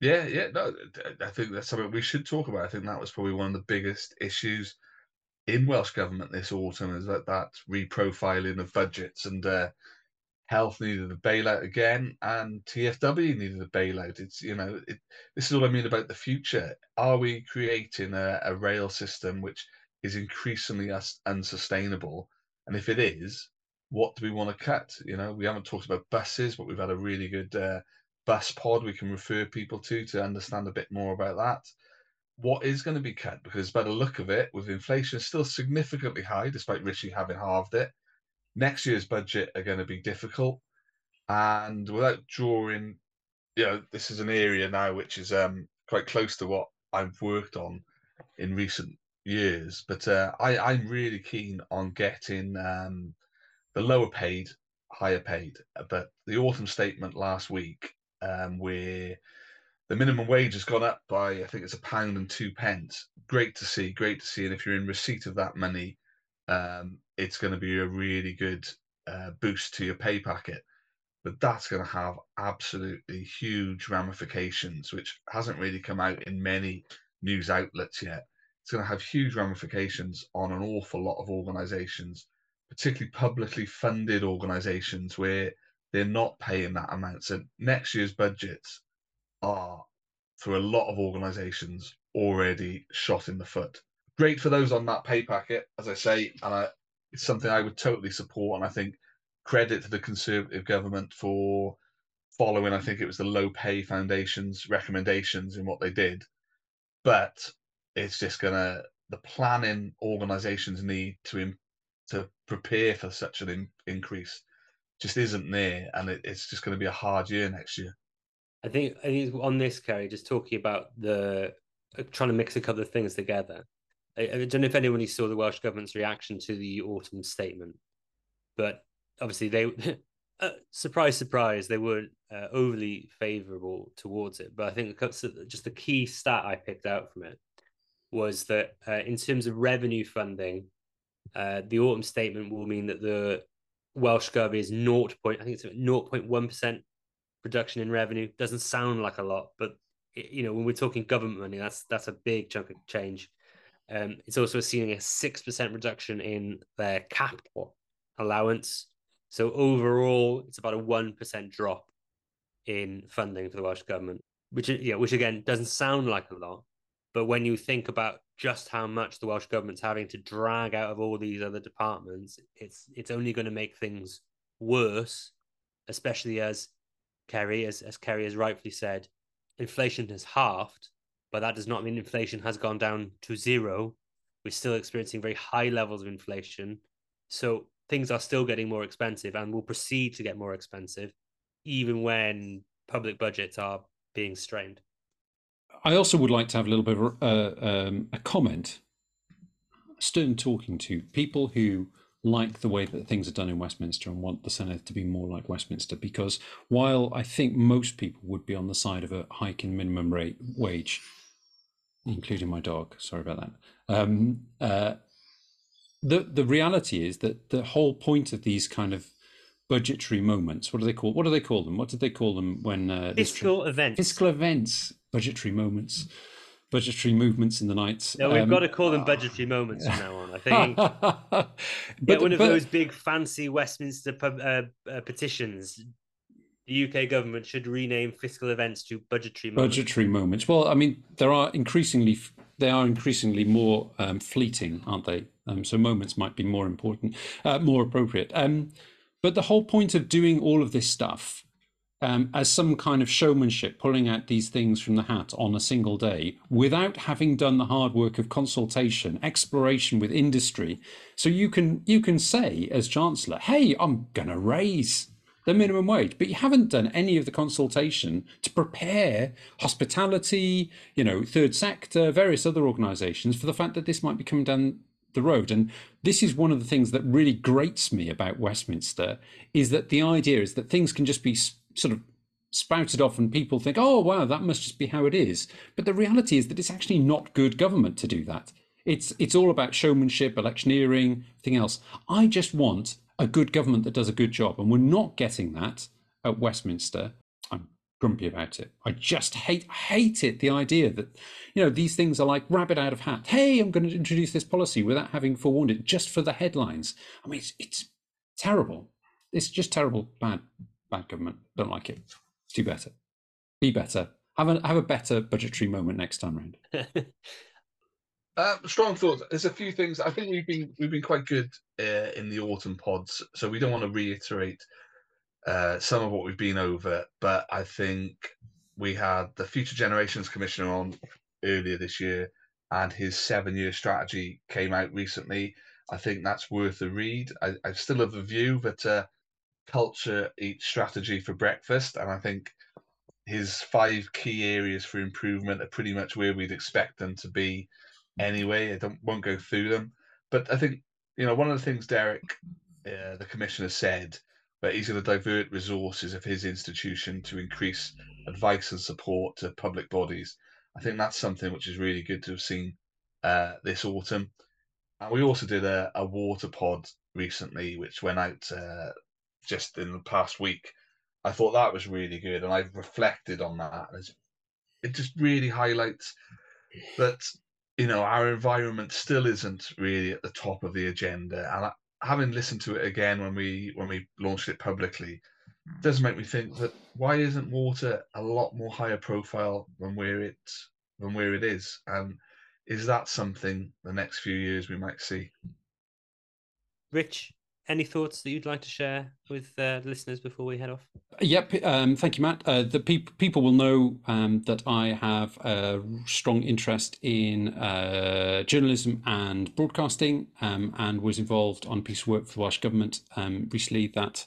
Yeah, yeah, no, I think that's something we should talk about. I think that was probably one of the biggest issues in Welsh government this autumn is that that reprofiling of budgets and uh, health needed a bailout again and TFW needed a bailout. It's you know it, this is what I mean about the future. Are we creating a, a rail system which is increasingly unsustainable? And if it is, what do we want to cut? You know, we haven't talked about buses, but we've had a really good uh, bus pod we can refer people to to understand a bit more about that. What is going to be cut? Because by the look of it, with inflation still significantly high, despite Rishi having halved it, next year's budget are going to be difficult. And without drawing, you know, this is an area now which is um, quite close to what I've worked on in recent years. But uh, I, I'm really keen on getting um, the lower paid higher paid. But the autumn statement last week, um, where the minimum wage has gone up by, I think it's a pound and two pence. Great to see, great to see. And if you're in receipt of that money, um, it's going to be a really good uh, boost to your pay packet. But that's going to have absolutely huge ramifications, which hasn't really come out in many news outlets yet. It's going to have huge ramifications on an awful lot of organizations, particularly publicly funded organizations where they're not paying that amount. So next year's budgets are, for a lot of organizations, already shot in the foot. Great for those on that pay packet, as I say, and I, it's something I would totally support. And I think credit to the Conservative government for following, I think it was the Low Pay Foundation's recommendations in what they did. But it's just going to, the planning organizations need to to prepare for such an in, increase just isn't there, and it, it's just going to be a hard year next year. I think I think on this, Ceri, just talking about the uh, trying to mix a couple of things together. I, I don't know if anyone saw the Welsh government's reaction to the autumn statement, but obviously they, (laughs) uh, surprise, surprise, they weren't uh, overly favourable towards it. But I think just the key stat I picked out from it was that uh, in terms of revenue funding, uh, the autumn statement will mean that the Welsh government is 0. Point, I think it's 0.1% reduction in revenue. Doesn't sound like a lot, but you know when we're talking government money, that's that's a big chunk of change. Um, it's also seeing a six percent reduction in their capital allowance. So overall, it's about a one percent drop in funding for the Welsh government, which yeah, which again doesn't sound like a lot, but when you think about just how much the Welsh government's having to drag out of all these other departments, it's it's only going to make things worse, especially as Ceri, as, as Ceri has rightfully said, inflation has halved, but that does not mean inflation has gone down to zero. We're still experiencing very high levels of inflation. So things are still getting more expensive and will proceed to get more expensive, even when public budgets are being strained. I also would like to have a little bit of uh, um, a comment. Stern talking to people who like the way that things are done in Westminster and want the Senedd to be more like Westminster. Because while I think most people would be on the side of a hike in minimum rate wage, including my dog, sorry about that. Um, uh, the the reality is that the whole point of these kind of budgetary moments, what do they call? What do they call them? What did they call them when uh, fiscal events? Fiscal events budgetary moments, budgetary movements in the night. No, we've um, got to call them budgetary moments from now on. I think. (laughs) but, Get one of but, those big fancy Westminster uh, uh, petitions. The UK government should rename fiscal events to budgetary moments. Budgetary moments. Well, I mean, there are increasingly they are increasingly more um, fleeting, aren't they? Um, so moments might be more important, uh, more appropriate. Um, but the whole point of doing all of this stuff um, as some kind of showmanship, pulling out these things from the hat on a single day without having done the hard work of consultation, exploration with industry. So you can you can say as chancellor, "Hey, I'm going to raise the minimum wage," but you haven't done any of the consultation to prepare hospitality, you know, third sector, various other organisations for the fact that this might be coming down the road. And this is one of the things that really grates me about Westminster is that the idea is that things can just be sort of spouted off and people think, oh, wow, that must just be how it is. But the reality is that it's actually not good government to do that. It's, it's all about showmanship, electioneering, everything else. I just want a good government that does a good job. And we're not getting that at Westminster. I'm grumpy about it. I just hate hate it. The idea that you know these things are like rabbit out of hat. Hey, I'm going to introduce this policy without having forewarned it, just for the headlines. I mean, it's, it's terrible. It's just terrible, bad bad government. Don't like it. Do better. Be better. Have a have a better budgetary moment next time round. (laughs) uh, strong thoughts. There's a few things. I think we've been we've been quite good uh, in the autumn pods, so we don't want to reiterate uh, some of what we've been over. But I think we had the Future Generations Commissioner on earlier this year, and his seven-year strategy came out recently. I think that's worth a read. I, I still have the view that uh, culture eats strategy for breakfast. And I think his five key areas for improvement are pretty much where we'd expect them to be anyway. I don't won't go through them. But I think, you know, one of the things Derek, uh, the commissioner, said that he's going to divert resources of his institution to increase advice and support to public bodies. I think that's something which is really good to have seen uh, this autumn. And we also did a, a water pod recently, which went out uh, just in the past week. I thought that was really good, and I've reflected on that. it just really highlights that you know our environment still isn't really at the top of the agenda. And having listened to it again when we when we launched it publicly, it does make me think that why isn't water a lot more higher profile than where it than where it is? And is that something the next few years we might see? Rich, any thoughts that you'd like to share with uh, listeners before we head off? Yep, um, thank you, Matt. Uh, the pe- people will know um, that I have a strong interest in uh, journalism and broadcasting, um, and was involved on a piece of work for the Welsh Government um, recently that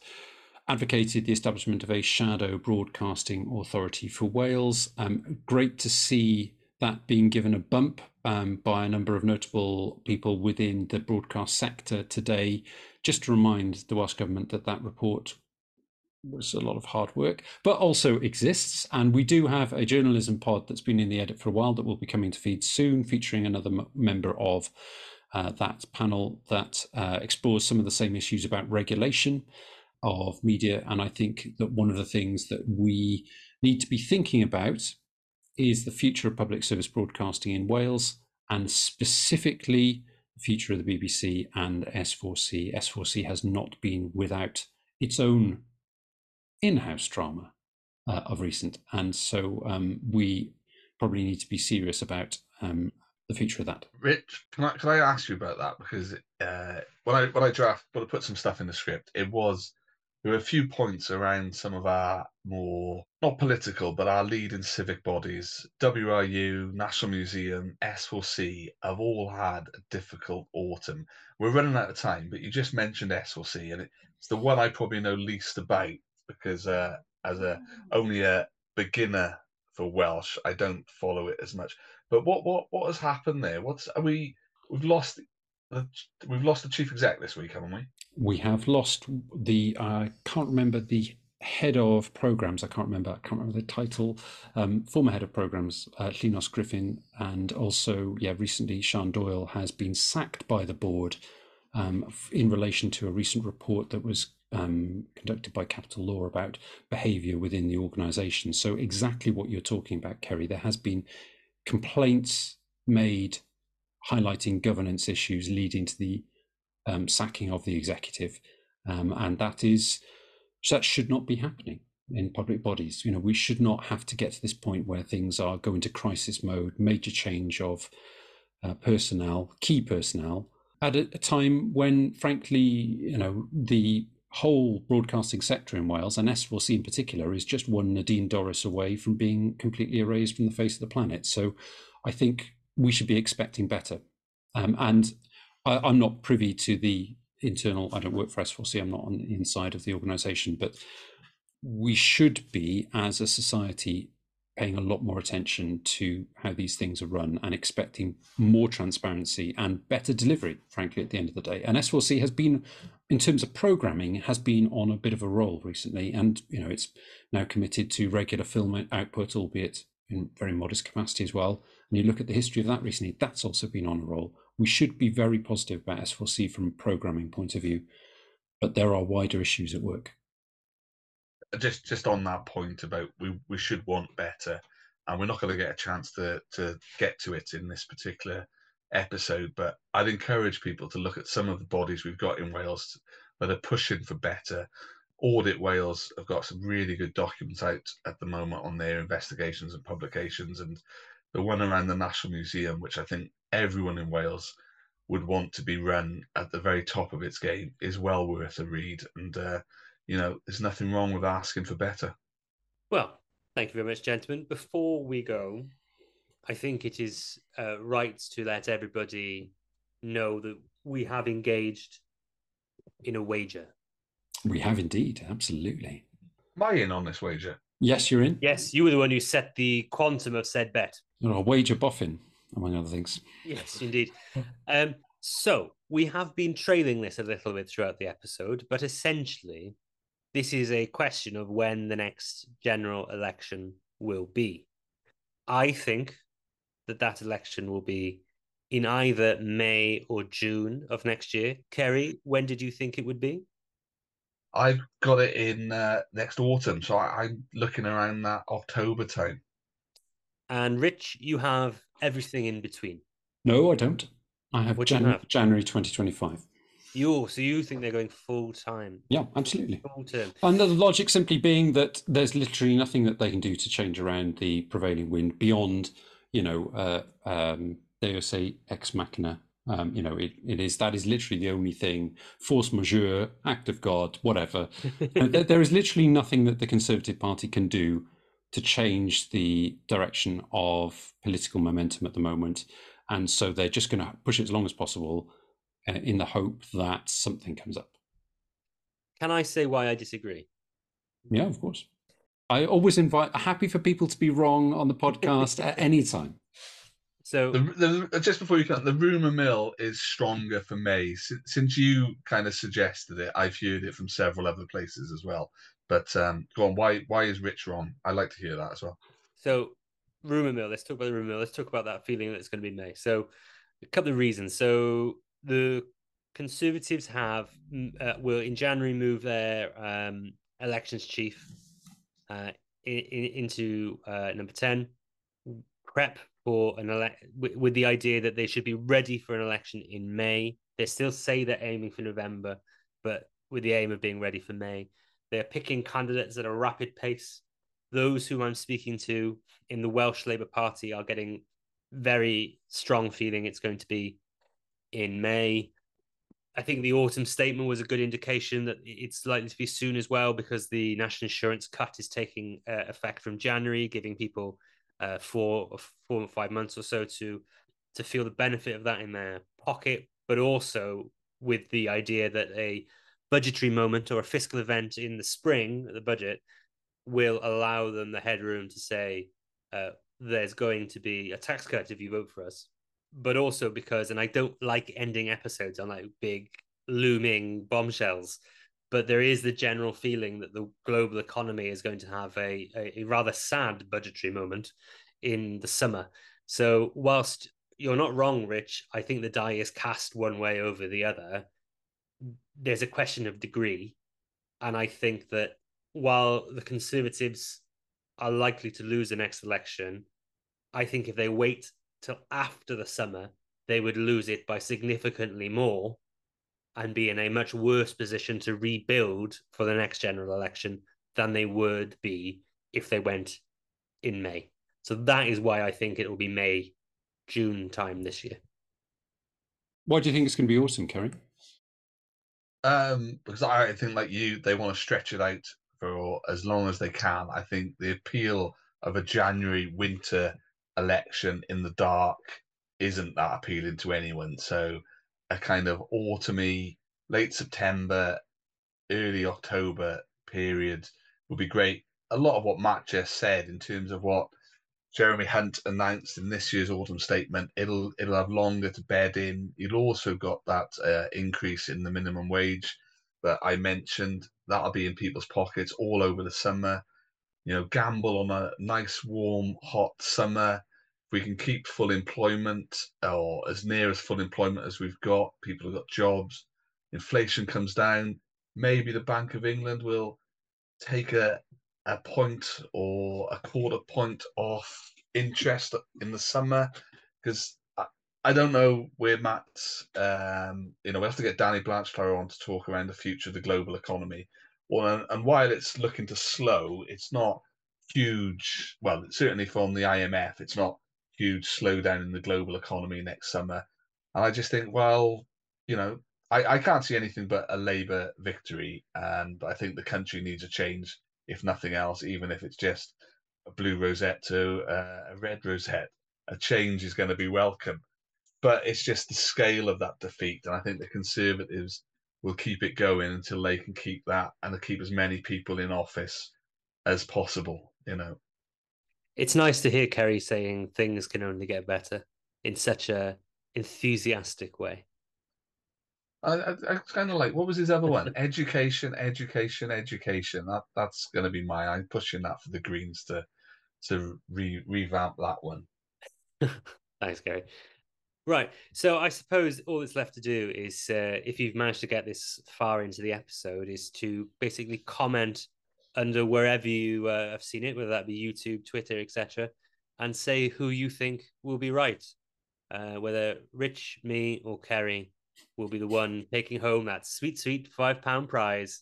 advocated the establishment of a shadow broadcasting authority for Wales. Um, great to see that being given a bump um, by a number of notable people within the broadcast sector today just to remind the Welsh Government that that report was a lot of hard work, but also exists. And we do have a journalism pod that's been in the edit for a while that will be coming to feed soon, featuring another m- member of uh, that panel that uh, explores some of the same issues about regulation of media. And I think that one of the things that we need to be thinking about is the future of public service broadcasting in Wales and specifically the future of the BBC and S4C. S4C has not been without its own in house drama uh, of recent. And so um, we probably need to be serious about um, the future of that. Rich, can I, can I ask you about that? Because uh, when I when I draft, when I put some stuff in the script, it was there were a few points around some of our more not political, but our leading civic bodies, WRU, National Museum, S4C, have all had a difficult autumn. We're running out of time, but you just mentioned S4C, and it's the one I probably know least about because uh, as a only a beginner for Welsh, I don't follow it as much. But what what what has happened there? What's are we? We've lost the, we've lost the chief exec this week, haven't we? We have lost the. I can't remember the head of programs. I can't remember. I can't remember the title. Um, former head of programs, uh, Griffin, and also yeah, recently Siân Doyle has been sacked by the board um, in relation to a recent report that was um, conducted by Capital Law about behaviour within the organisation. So exactly what you're talking about, Ceri. There has been complaints made highlighting governance issues leading to the um, sacking of the executive, um, and that is that should not be happening in public bodies. You know, we should not have to get to this point where things are going to crisis mode, major change of uh, personnel, key personnel, at a, a time when, frankly, you know, the whole broadcasting sector in Wales, and S4C in particular, is just one Nadine Dorries away from being completely erased from the face of the planet. So I think we should be expecting better. Um, and I, am not privy to the internal, I don't work for S4C, I'm not on the inside of the organization, but we should be, as a society, paying a lot more attention to how these things are run and expecting more transparency and better delivery, frankly, at the end of the day. And S4C has been, in terms of programming, has been on a bit of a roll recently. And, you know, it's now committed to regular film output, albeit in very modest capacity as well. And you look at the history of that recently, that's also been on a roll. We should be very positive about S4C from a programming point of view, but there are wider issues at work uh, just just on that point about we we should want better, and we're not going to get a chance to to get to it in this particular episode. But I'd encourage people to look at some of the bodies we've got in Wales that are pushing for better. Audit Wales have got some really good documents out at the moment on their investigations and publications, and the one around the National Museum, which I think everyone in Wales would want to be run at the very top of its game, is well worth a read. And uh, you know, there's nothing wrong with asking for better. Well, thank you very much, gentlemen. Before we go, I think it is uh, right to let everybody know that we have engaged in a wager. We have indeed, absolutely. Am I in on this wager? Yes, you're in. Yes, you were the one who set the quantum of said bet. You're a wager boffin, among other things. Yes, indeed. um, so we have been trailing this a little bit throughout the episode, but essentially, this is a question of when the next general election will be. I think that that election will be in either May or June of next year. Ceri, when did you think it would be? I've got it in uh, next autumn, so I, am looking around that October time. And Rich, you have everything in between. No, I don't. I have, Jan- you have? January 2025. You so you think they're going full time? Yeah, absolutely. Full term. And the logic simply being that there's literally nothing that they can do to change around the prevailing wind beyond, you know, uh, um, they say ex machina. Um, you know, it, it is that is literally the only thing. Force majeure, act of God, whatever. (laughs) there, there is literally nothing that the Conservative Party can do to change the direction of political momentum at the moment, and so they're just going to push it as long as possible uh, in the hope that something comes up. Can I say why I disagree? Yeah, of course. I always invite happy for people to be wrong on the (laughs) podcast at any time. So the, the, just before you come, the rumor mill is stronger for May. Since, since you kind of suggested it, I've heard it from several other places as well. But um, go on, why why is Rich wrong? I'd like to hear that as well. So rumor mill. Let's talk about the rumor mill. Let's talk about that feeling that it's going to be May. So a couple of reasons. So the Conservatives have uh, will in January move their um, elections chief uh, in, in, into uh, number ten. Prep for an elect with, with the idea that they should be ready for an election in May. They still say they're aiming for November, but with the aim of being ready for May. They're picking candidates at a rapid pace. Those whom I'm speaking to in the Welsh Labour Party are getting very strong feeling it's going to be in May. I think the autumn statement was a good indication that it's likely to be soon as well because the national insurance cut is taking uh, effect from January, giving people uh, four, four or five months or so to to feel the benefit of that in their pocket, but also with the idea that a budgetary moment or a fiscal event in the spring, the budget, will allow them the headroom to say uh, there's going to be a tax cut if you vote for us. But also because, and I don't like ending episodes on like big looming bombshells, but there is the general feeling that the global economy is going to have a, a, a rather sad budgetary moment in the summer. So, whilst you're not wrong, Rich, I think the die is cast one way over the other. There's a question of degree. And I think that while the Conservatives are likely to lose the next election, I think if they wait till after the summer, they would lose it by significantly more and be in a much worse position to rebuild for the next general election than they would be if they went in May. So that is why I think it will be May, June time this year. Why do you think it's going to be awesome, Ceri? Um, because I think, like you, they want to stretch it out for as long as they can. I think the appeal of a January winter election in the dark isn't that appealing to anyone. So a kind of autumny, late September, early October period would be great. A lot of what Matt just said in terms of what Jeremy Hunt announced in this year's autumn statement, it'll it'll have longer to bed in. You've also got that uh, increase in the minimum wage that I mentioned. That'll be in people's pockets all over the summer. You know, gamble on a nice, warm, hot summer. We can keep full employment or as near as full employment as we've got, people have got jobs. Inflation comes down. Maybe the Bank of England will take a a point or a quarter point off interest in the summer because I, I, don't know where Matt's. Um, you know, we have to get Danny Blanchflower on to talk around the future of the global economy. Well, and while it's looking to slow, it's not huge. Well, certainly from the IMF, it's not huge slowdown in the global economy next summer. And I just think, well, you know, I, I can't see anything but a Labour victory, and I think the country needs a change if nothing else, even if it's just a blue rosette to uh, a red rosette. A change is going to be welcome. But it's just the scale of that defeat. And I think the Conservatives will keep it going until they can keep that and keep as many people in office as possible, you know. It's nice to hear Ceri saying things can only get better in such a enthusiastic way. I, I, I kind of like what was his other one? (laughs) education, education, education. That that's going to be my. I'm pushing that for the Greens to to re, revamp that one. (laughs) Thanks, Gary. Right. So I suppose all that's left to do is, uh, if you've managed to get this far into the episode, is to basically comment under wherever you uh, have seen it, whether that be YouTube, Twitter, etc., and say who you think will be right, uh, whether Rich, me, or Ceri will be the one taking home that sweet, sweet five pound prize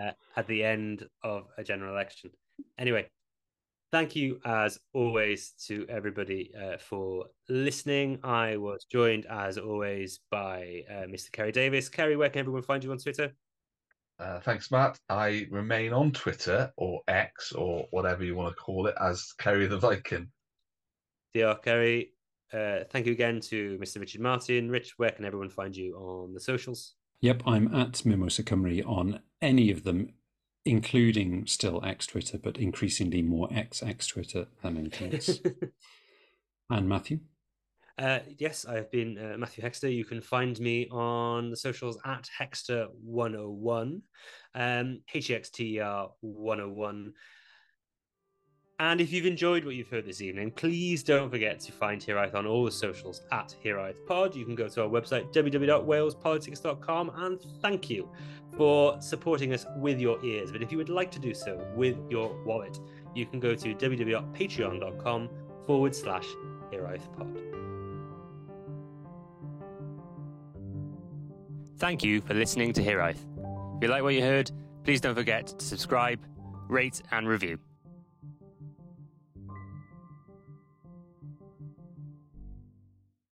uh, at the end of a general election. Anyway, thank you as always to everybody uh, for listening. I was joined as always by uh, Mr. Ceri Davies. Ceri, where can everyone find you on Twitter? Uh, thanks, Matt. I remain on Twitter or X or whatever you want to call it as Ceri the Viking. Dear Ceri, uh, thank you again to Mr. Richard Martin. Rich, where can everyone find you on the socials? Yep, I'm at Mimosa Cymru on any of them, including still X Twitter, but increasingly more X X Twitter than anything (laughs) else. and Matthew? Uh, yes, I've been uh, Matthew Hexter. You can find me on the socials at Hexter101, um, H E X T E R 101. And if you've enjoyed what you've heard this evening, please don't forget to find Hiraeth on all the socials at Hiraeth Pod. You can go to our website, www.walespolitics.com, and thank you for supporting us with your ears. But if you would like to do so with your wallet, you can go to www.patreon.com forward slash Hiraeth Pod. Thank you for listening to Hiraeth. If you like what you heard, please don't forget to subscribe, rate, and review.